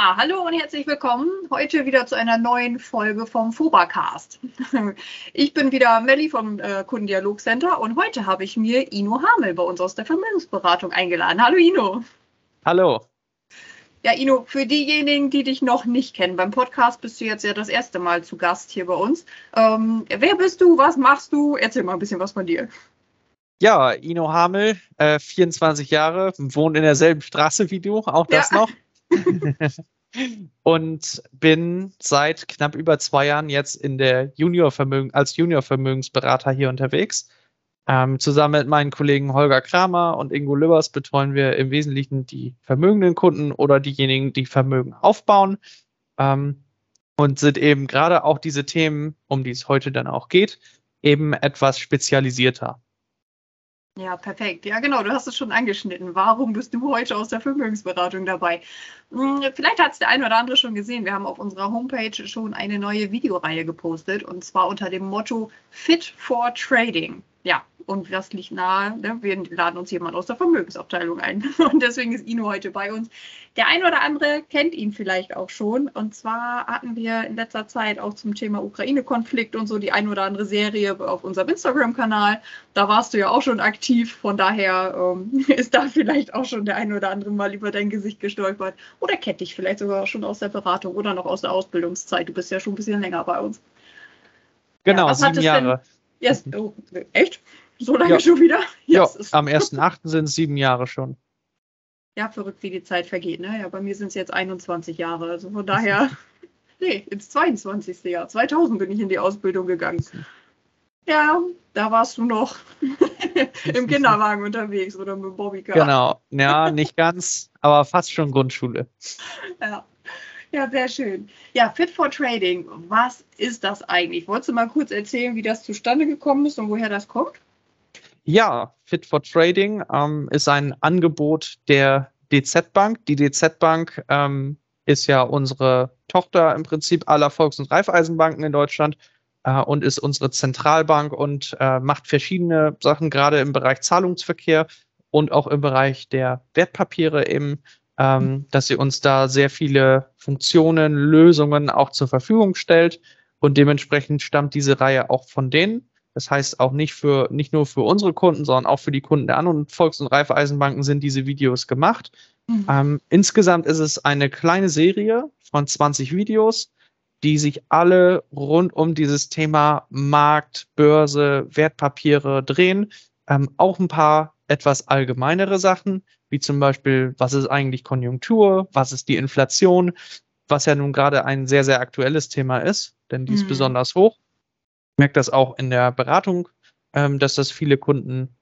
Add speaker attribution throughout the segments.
Speaker 1: Ja, hallo und herzlich willkommen. Heute wieder zu einer neuen Folge vom Fobacast. Ich bin wieder Melli vom äh, Kundendialogcenter und heute habe ich mir Ino Hamel bei uns aus der Vermögensberatung eingeladen. Hallo Ino.
Speaker 2: Hallo.
Speaker 1: Ja, Ino, für diejenigen, die dich noch nicht kennen, beim Podcast bist du jetzt ja das erste Mal zu Gast hier bei uns. Ähm, wer bist du? Was machst du? Erzähl mal ein bisschen was von dir.
Speaker 2: Ja, Ino Hamel, äh, 24 Jahre, wohnt in derselben Straße wie du, auch das ja. noch. und bin seit knapp über zwei Jahren jetzt in der Junior Vermögen, als Junior Vermögensberater hier unterwegs. Ähm, zusammen mit meinen Kollegen Holger Kramer und Ingo Lübbers betreuen wir im Wesentlichen die vermögenden Kunden oder diejenigen, die Vermögen aufbauen. Ähm, und sind eben gerade auch diese Themen, um die es heute dann auch geht, eben etwas spezialisierter.
Speaker 1: Ja, perfekt. Ja, genau, du hast es schon angeschnitten. Warum bist du heute aus der Vermögensberatung dabei? Hm, vielleicht hat es der eine oder andere schon gesehen. Wir haben auf unserer Homepage schon eine neue Videoreihe gepostet und zwar unter dem Motto Fit for Trading. Ja, und das liegt nahe. Ne? Wir laden uns jemand aus der Vermögensabteilung ein. Und deswegen ist Ino heute bei uns. Der eine oder andere kennt ihn vielleicht auch schon. Und zwar hatten wir in letzter Zeit auch zum Thema Ukraine-Konflikt und so die ein oder andere Serie auf unserem Instagram-Kanal. Da warst du ja auch schon aktiv. Von daher ähm, ist da vielleicht auch schon der eine oder andere mal über dein Gesicht gestolpert. Oder kennt dich vielleicht sogar schon aus der Beratung oder noch aus der Ausbildungszeit. Du bist ja schon ein bisschen länger bei uns.
Speaker 2: Genau, ja, sieben Jahre.
Speaker 1: Denn, Yes. Oh, echt? So lange ja. schon wieder?
Speaker 2: Yes. Ja, am 1.8. sind es sieben Jahre schon.
Speaker 1: Ja, verrückt, wie die Zeit vergeht. Ne? Ja, bei mir sind es jetzt 21 Jahre. Also von daher, nee, ins 22. Jahr. 2000 bin ich in die Ausbildung gegangen. Ja, da warst du noch im Kinderwagen unterwegs oder mit Bobbycar.
Speaker 2: Genau, ja, nicht ganz, aber fast schon Grundschule.
Speaker 1: Ja. Ja, sehr schön. Ja, Fit for Trading, was ist das eigentlich? Wolltest du mal kurz erzählen, wie das zustande gekommen ist und woher das kommt?
Speaker 2: Ja, Fit for Trading ähm, ist ein Angebot der DZ Bank. Die DZ Bank ähm, ist ja unsere Tochter im Prinzip aller Volks- und Raiffeisenbanken in Deutschland äh, und ist unsere Zentralbank und äh, macht verschiedene Sachen, gerade im Bereich Zahlungsverkehr und auch im Bereich der Wertpapiere eben ähm, dass sie uns da sehr viele Funktionen, Lösungen auch zur Verfügung stellt. Und dementsprechend stammt diese Reihe auch von denen. Das heißt auch nicht für, nicht nur für unsere Kunden, sondern auch für die Kunden der anderen Volks- und Reifeisenbanken sind diese Videos gemacht. Mhm. Ähm, insgesamt ist es eine kleine Serie von 20 Videos, die sich alle rund um dieses Thema Markt, Börse, Wertpapiere drehen. Ähm, auch ein paar etwas allgemeinere Sachen, wie zum Beispiel, was ist eigentlich Konjunktur, was ist die Inflation, was ja nun gerade ein sehr, sehr aktuelles Thema ist, denn die ist mhm. besonders hoch. Ich merke das auch in der Beratung, ähm, dass das viele Kunden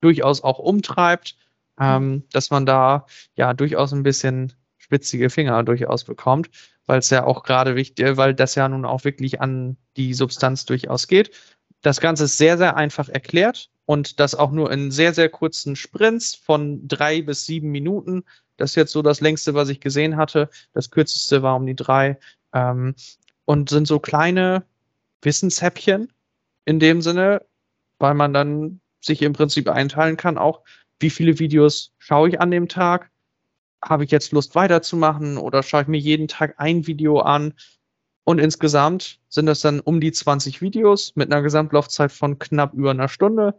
Speaker 2: durchaus auch umtreibt, ähm, dass man da ja durchaus ein bisschen spitzige Finger durchaus bekommt, weil es ja auch gerade wichtig, weil das ja nun auch wirklich an die Substanz durchaus geht. Das Ganze ist sehr, sehr einfach erklärt und das auch nur in sehr, sehr kurzen Sprints von drei bis sieben Minuten. Das ist jetzt so das längste, was ich gesehen hatte. Das kürzeste war um die drei. Ähm, und sind so kleine Wissenshäppchen in dem Sinne, weil man dann sich im Prinzip einteilen kann, auch wie viele Videos schaue ich an dem Tag. Habe ich jetzt Lust weiterzumachen oder schaue ich mir jeden Tag ein Video an? Und insgesamt sind das dann um die 20 Videos mit einer Gesamtlaufzeit von knapp über einer Stunde.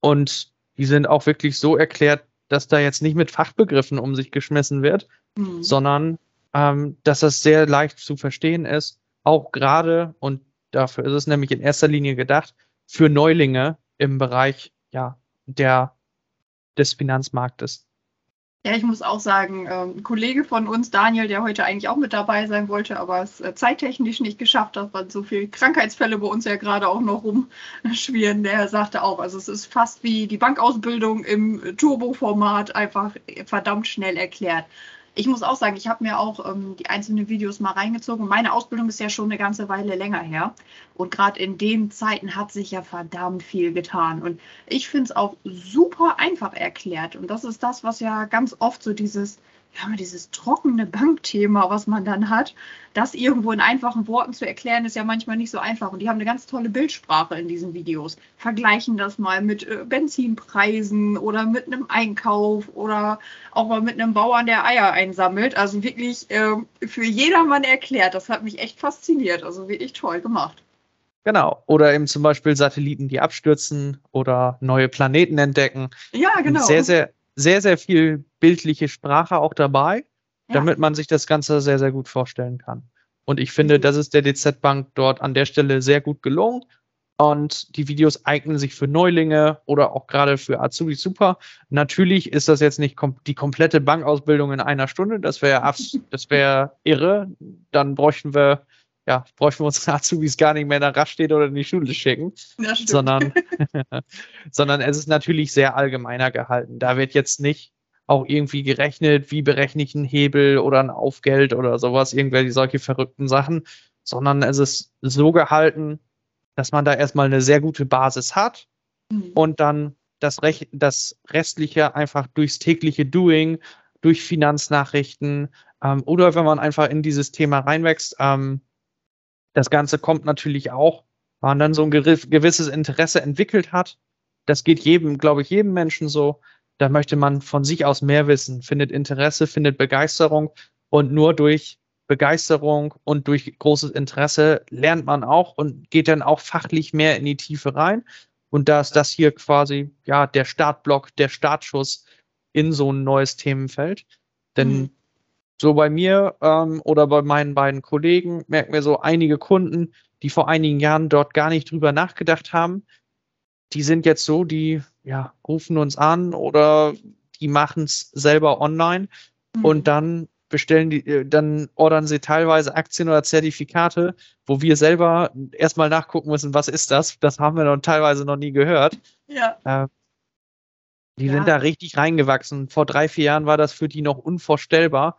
Speaker 2: Und die sind auch wirklich so erklärt, dass da jetzt nicht mit Fachbegriffen um sich geschmissen wird, mhm. sondern ähm, dass das sehr leicht zu verstehen ist. Auch gerade, und dafür ist es nämlich in erster Linie gedacht, für Neulinge im Bereich ja, der, des Finanzmarktes.
Speaker 1: Ja, ich muss auch sagen, ähm, ein Kollege von uns, Daniel, der heute eigentlich auch mit dabei sein wollte, aber es äh, zeittechnisch nicht geschafft hat, weil so viele Krankheitsfälle bei uns ja gerade auch noch rumschwirren, der sagte auch, also es ist fast wie die Bankausbildung im Turbo-Format, einfach verdammt schnell erklärt ich muss auch sagen, ich habe mir auch ähm, die einzelnen Videos mal reingezogen. Meine Ausbildung ist ja schon eine ganze Weile länger her. Und gerade in den Zeiten hat sich ja verdammt viel getan. Und ich finde es auch super einfach erklärt. Und das ist das, was ja ganz oft so dieses ja, dieses trockene Bankthema, was man dann hat, das irgendwo in einfachen Worten zu erklären, ist ja manchmal nicht so einfach. Und die haben eine ganz tolle Bildsprache in diesen Videos. Vergleichen das mal mit äh, Benzinpreisen oder mit einem Einkauf oder auch mal mit einem Bauern, der Eier einsammelt. Also wirklich äh, für jedermann erklärt. Das hat mich echt fasziniert. Also wirklich toll gemacht.
Speaker 2: Genau. Oder eben zum Beispiel Satelliten, die abstürzen oder neue Planeten entdecken.
Speaker 1: Ja, genau.
Speaker 2: Sehr, sehr, sehr, sehr viel bildliche Sprache auch dabei, ja. damit man sich das Ganze sehr, sehr gut vorstellen kann. Und ich finde, mhm. das ist der DZ Bank dort an der Stelle sehr gut gelungen. Und die Videos eignen sich für Neulinge oder auch gerade für Azubi super. Natürlich ist das jetzt nicht kom die komplette Bankausbildung in einer Stunde. Das wäre das wäre irre. Dann bräuchten wir ja, bräuchten wir unsere Azubis gar nicht mehr nach Raststätte oder in die Schule schicken, sondern, sondern es ist natürlich sehr allgemeiner gehalten. Da wird jetzt nicht auch irgendwie gerechnet, wie berechne ich einen Hebel oder ein Aufgeld oder sowas, irgendwelche solche verrückten Sachen, sondern es ist so gehalten, dass man da erstmal eine sehr gute Basis hat mhm. und dann das, Rech das Restliche einfach durchs tägliche Doing, durch Finanznachrichten ähm, oder wenn man einfach in dieses Thema reinwächst, ähm, das Ganze kommt natürlich auch, wenn man dann so ein gewisses Interesse entwickelt hat. Das geht jedem, glaube ich, jedem Menschen so. Da möchte man von sich aus mehr wissen, findet Interesse, findet Begeisterung und nur durch Begeisterung und durch großes Interesse lernt man auch und geht dann auch fachlich mehr in die Tiefe rein. Und da ist das hier quasi ja der Startblock, der Startschuss in so ein neues Themenfeld. Denn mhm. So bei mir ähm, oder bei meinen beiden Kollegen merken wir so einige Kunden, die vor einigen Jahren dort gar nicht drüber nachgedacht haben. Die sind jetzt so, die ja, rufen uns an oder die machen es selber online mhm. und dann bestellen die, äh, dann ordern sie teilweise Aktien oder Zertifikate, wo wir selber erstmal nachgucken müssen, was ist das? Das haben wir noch teilweise noch nie gehört.
Speaker 1: Ja.
Speaker 2: Äh, die ja. sind da richtig reingewachsen. Vor drei, vier Jahren war das für die noch unvorstellbar.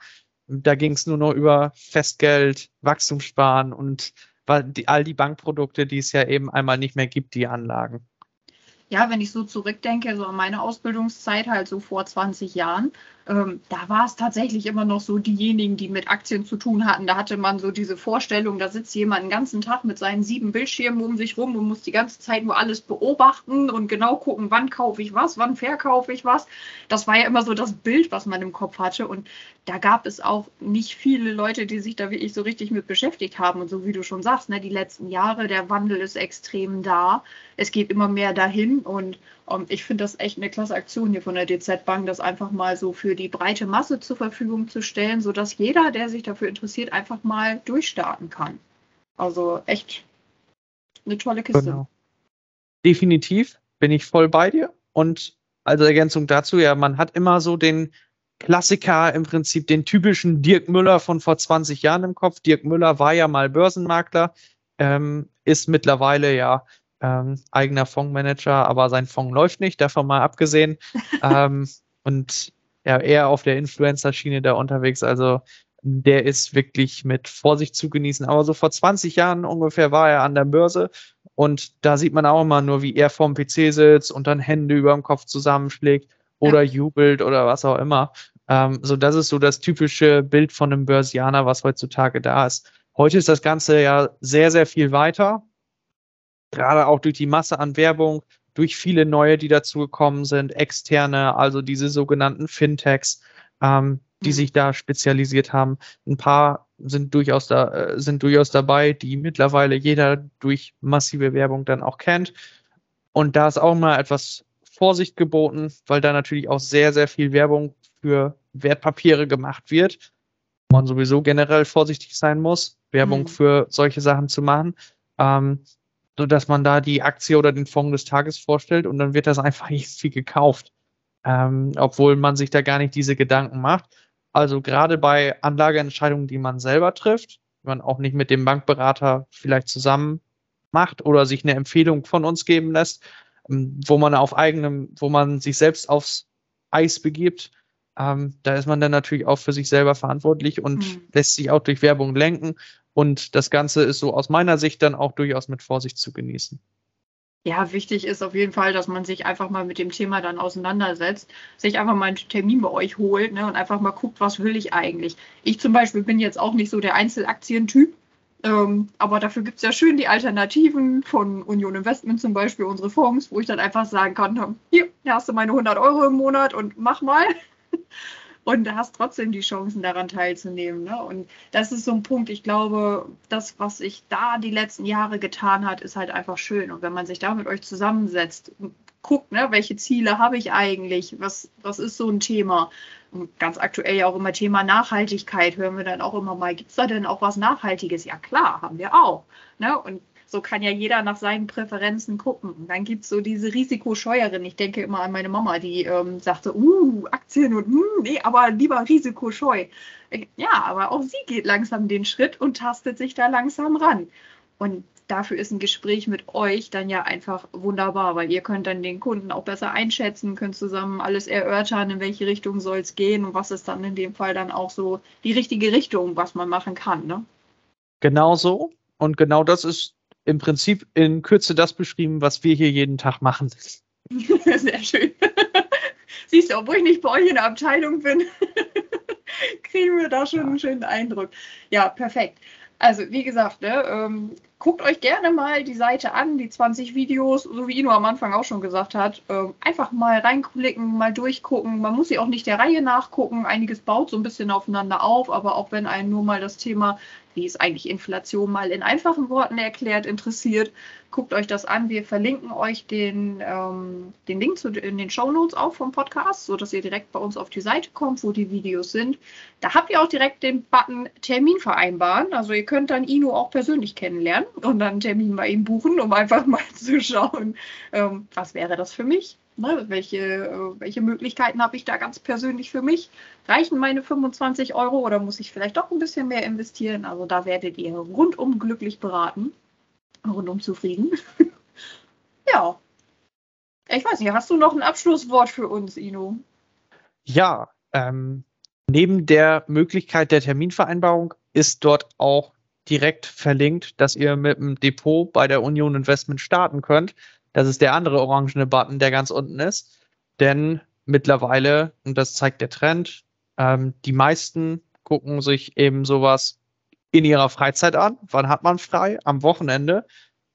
Speaker 2: Da ging es nur noch über Festgeld, Wachstumssparen und all die Bankprodukte, die es ja eben einmal nicht mehr gibt, die Anlagen.
Speaker 1: Ja, wenn ich so zurückdenke, so an meine Ausbildungszeit, halt so vor 20 Jahren, ähm, da war es tatsächlich immer noch so diejenigen, die mit Aktien zu tun hatten. Da hatte man so diese Vorstellung, da sitzt jemand den ganzen Tag mit seinen sieben Bildschirmen um sich rum und muss die ganze Zeit nur alles beobachten und genau gucken, wann kaufe ich was, wann verkaufe ich was. Das war ja immer so das Bild, was man im Kopf hatte. Und da gab es auch nicht viele Leute, die sich da wirklich so richtig mit beschäftigt haben. Und so wie du schon sagst, ne, die letzten Jahre, der Wandel ist extrem da. Es geht immer mehr dahin und ähm, ich finde das echt eine klasse Aktion hier von der DZ Bank, das einfach mal so für die breite Masse zur Verfügung zu stellen, sodass jeder, der sich dafür interessiert, einfach mal durchstarten kann. Also echt eine tolle Kiste. Genau.
Speaker 2: Definitiv bin ich voll bei dir. Und als Ergänzung dazu, ja, man hat immer so den Klassiker, im Prinzip den typischen Dirk Müller von vor 20 Jahren im Kopf. Dirk Müller war ja mal Börsenmakler, ähm, ist mittlerweile ja ähm, eigener Fondsmanager, aber sein Fonds läuft nicht, davon mal abgesehen. ähm, und ja, eher auf der Influencer-Schiene da unterwegs. Also der ist wirklich mit Vorsicht zu genießen. Aber so vor 20 Jahren ungefähr war er an der Börse und da sieht man auch immer nur, wie er vorm PC sitzt und dann Hände über dem Kopf zusammenschlägt oder ja. jubelt oder was auch immer. Ähm, so, das ist so das typische Bild von einem Börsianer, was heutzutage da ist. Heute ist das Ganze ja sehr, sehr viel weiter gerade auch durch die Masse an Werbung, durch viele neue, die dazugekommen sind, externe, also diese sogenannten Fintechs, ähm, die mhm. sich da spezialisiert haben. Ein paar sind durchaus da, äh, sind durchaus dabei, die mittlerweile jeder durch massive Werbung dann auch kennt. Und da ist auch mal etwas Vorsicht geboten, weil da natürlich auch sehr, sehr viel Werbung für Wertpapiere gemacht wird. Man sowieso generell vorsichtig sein muss, Werbung mhm. für solche Sachen zu machen. Ähm, so dass man da die Aktie oder den Fonds des Tages vorstellt und dann wird das einfach irgendwie gekauft, ähm, obwohl man sich da gar nicht diese Gedanken macht. Also gerade bei Anlageentscheidungen, die man selber trifft, die man auch nicht mit dem Bankberater vielleicht zusammen macht oder sich eine Empfehlung von uns geben lässt, ähm, wo man auf eigenem, wo man sich selbst aufs Eis begibt, ähm, da ist man dann natürlich auch für sich selber verantwortlich und mhm. lässt sich auch durch Werbung lenken. Und das Ganze ist so aus meiner Sicht dann auch durchaus mit Vorsicht zu genießen.
Speaker 1: Ja, wichtig ist auf jeden Fall, dass man sich einfach mal mit dem Thema dann auseinandersetzt, sich einfach mal einen Termin bei euch holt ne, und einfach mal guckt, was will ich eigentlich. Ich zum Beispiel bin jetzt auch nicht so der Einzelaktientyp, ähm, aber dafür gibt es ja schön die Alternativen von Union Investment zum Beispiel, unsere Fonds, wo ich dann einfach sagen kann, hier, hier hast du meine 100 Euro im Monat und mach mal. Und hast trotzdem die Chancen daran teilzunehmen. Ne? Und das ist so ein Punkt, ich glaube, das, was sich da die letzten Jahre getan hat, ist halt einfach schön. Und wenn man sich da mit euch zusammensetzt, guckt, ne, welche Ziele habe ich eigentlich, was, was ist so ein Thema. Und ganz aktuell ja auch immer Thema Nachhaltigkeit, hören wir dann auch immer mal, gibt es da denn auch was Nachhaltiges? Ja klar, haben wir auch. Ne? Und so kann ja jeder nach seinen Präferenzen gucken. Dann gibt es so diese Risikoscheuerin. Ich denke immer an meine Mama, die ähm, sagte, uh, Aktien und hm, nee, aber lieber risikoscheu. Ja, aber auch sie geht langsam den Schritt und tastet sich da langsam ran. Und dafür ist ein Gespräch mit euch dann ja einfach wunderbar, weil ihr könnt dann den Kunden auch besser einschätzen, könnt zusammen alles erörtern, in welche Richtung soll es gehen und was ist dann in dem Fall dann auch so die richtige Richtung, was man machen kann. Ne?
Speaker 2: Genau so. Und genau das ist im Prinzip in Kürze das beschrieben, was wir hier jeden Tag machen.
Speaker 1: Sehr schön. Siehst du, obwohl ich nicht bei euch in der Abteilung bin, kriegen wir da schon ja. einen schönen Eindruck. Ja, perfekt. Also, wie gesagt, ne, ähm, guckt euch gerne mal die Seite an, die 20 Videos, so wie Ino am Anfang auch schon gesagt hat. Ähm, einfach mal reinklicken, mal durchgucken. Man muss sie auch nicht der Reihe nachgucken. Einiges baut so ein bisschen aufeinander auf, aber auch wenn einen nur mal das Thema wie ist eigentlich Inflation mal in einfachen Worten erklärt, interessiert, guckt euch das an. Wir verlinken euch den, ähm, den Link zu, in den Show Notes auch vom Podcast, sodass ihr direkt bei uns auf die Seite kommt, wo die Videos sind. Da habt ihr auch direkt den Button Termin vereinbaren. Also ihr könnt dann Ino auch persönlich kennenlernen und dann einen Termin bei ihm buchen, um einfach mal zu schauen, ähm, was wäre das für mich. Ne, welche, äh, welche Möglichkeiten habe ich da ganz persönlich für mich? Reichen meine 25 Euro oder muss ich vielleicht doch ein bisschen mehr investieren? Also da werdet ihr rundum glücklich beraten, rundum zufrieden. ja. Ich weiß nicht, hast du noch ein Abschlusswort für uns, Ino?
Speaker 2: Ja, ähm, neben der Möglichkeit der Terminvereinbarung ist dort auch direkt verlinkt, dass ihr mit dem Depot bei der Union Investment starten könnt. Das ist der andere orangene Button, der ganz unten ist. Denn mittlerweile, und das zeigt der Trend, ähm, die meisten gucken sich eben sowas in ihrer Freizeit an. Wann hat man frei? Am Wochenende.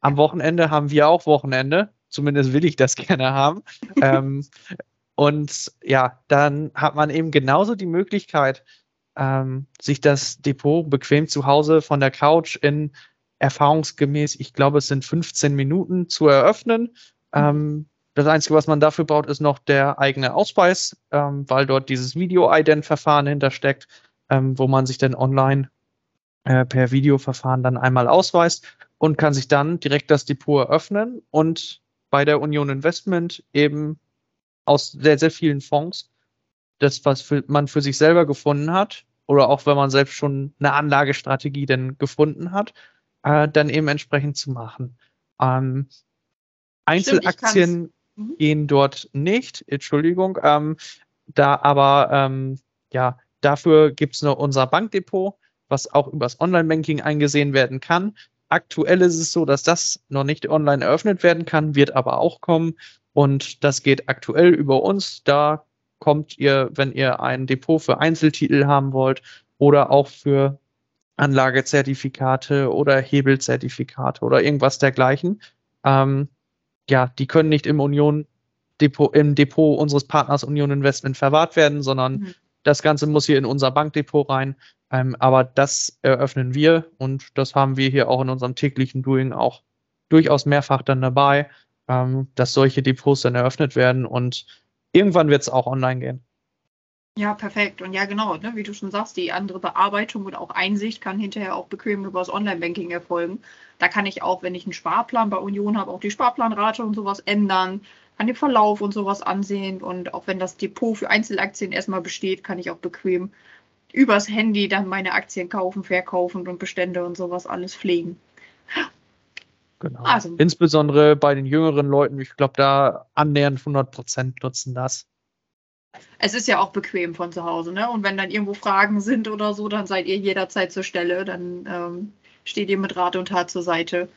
Speaker 2: Am Wochenende haben wir auch Wochenende. Zumindest will ich das gerne haben. ähm, und ja, dann hat man eben genauso die Möglichkeit, ähm, sich das Depot bequem zu Hause von der Couch in erfahrungsgemäß, ich glaube, es sind 15 Minuten zu eröffnen. Mhm. Ähm, das Einzige, was man dafür braucht, ist noch der eigene Ausweis, ähm, weil dort dieses Video-Ident-Verfahren hintersteckt, ähm, wo man sich dann online äh, per Videoverfahren dann einmal ausweist und kann sich dann direkt das Depot eröffnen und bei der Union Investment eben aus sehr, sehr vielen Fonds das, was für, man für sich selber gefunden hat, oder auch wenn man selbst schon eine Anlagestrategie denn gefunden hat, äh, dann eben entsprechend zu machen. Ähm, Einzelaktien mhm. gehen dort nicht, Entschuldigung. Ähm, da aber ähm, ja, dafür gibt es noch unser Bankdepot, was auch übers Online-Banking eingesehen werden kann. Aktuell ist es so, dass das noch nicht online eröffnet werden kann, wird aber auch kommen. Und das geht aktuell über uns. Da kommt ihr, wenn ihr ein Depot für Einzeltitel haben wollt oder auch für Anlagezertifikate oder Hebelzertifikate oder irgendwas dergleichen. Ähm, ja, die können nicht im Union Depot, im Depot unseres Partners Union Investment verwahrt werden, sondern mhm. das Ganze muss hier in unser Bankdepot rein. Ähm, aber das eröffnen wir und das haben wir hier auch in unserem täglichen Doing auch durchaus mehrfach dann dabei, ähm, dass solche Depots dann eröffnet werden und irgendwann wird es auch online gehen.
Speaker 1: Ja, perfekt. Und ja, genau, ne, wie du schon sagst, die andere Bearbeitung und auch Einsicht kann hinterher auch bequem über das Online-Banking erfolgen. Da kann ich auch, wenn ich einen Sparplan bei Union habe, auch die Sparplanrate und sowas ändern, kann den Verlauf und sowas ansehen. Und auch wenn das Depot für Einzelaktien erstmal besteht, kann ich auch bequem übers Handy dann meine Aktien kaufen, verkaufen und Bestände und sowas alles pflegen.
Speaker 2: Genau. Also, Insbesondere bei den jüngeren Leuten, ich glaube, da annähernd 100 Prozent nutzen das
Speaker 1: es ist ja auch bequem von zu Hause, ne? Und wenn dann irgendwo Fragen sind oder so, dann seid ihr jederzeit zur Stelle, dann ähm, steht ihr mit Rat und Tat zur Seite.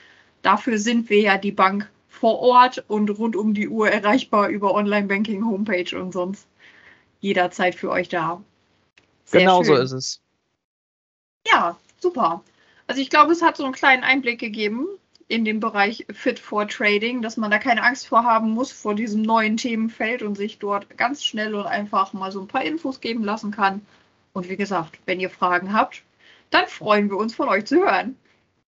Speaker 1: Dafür sind wir ja die Bank vor Ort und rund um die Uhr erreichbar über Online-Banking, Homepage und sonst jederzeit für euch da.
Speaker 2: Sehr genau schön. so ist es.
Speaker 1: Ja, super. Also ich glaube, es hat so einen kleinen Einblick gegeben in den Bereich Fit for Trading, dass man da keine Angst vor haben muss vor diesem neuen Themenfeld und sich dort ganz schnell und einfach mal so ein paar Infos geben lassen kann. Und wie gesagt, wenn ihr Fragen habt, dann freuen wir uns von euch zu hören.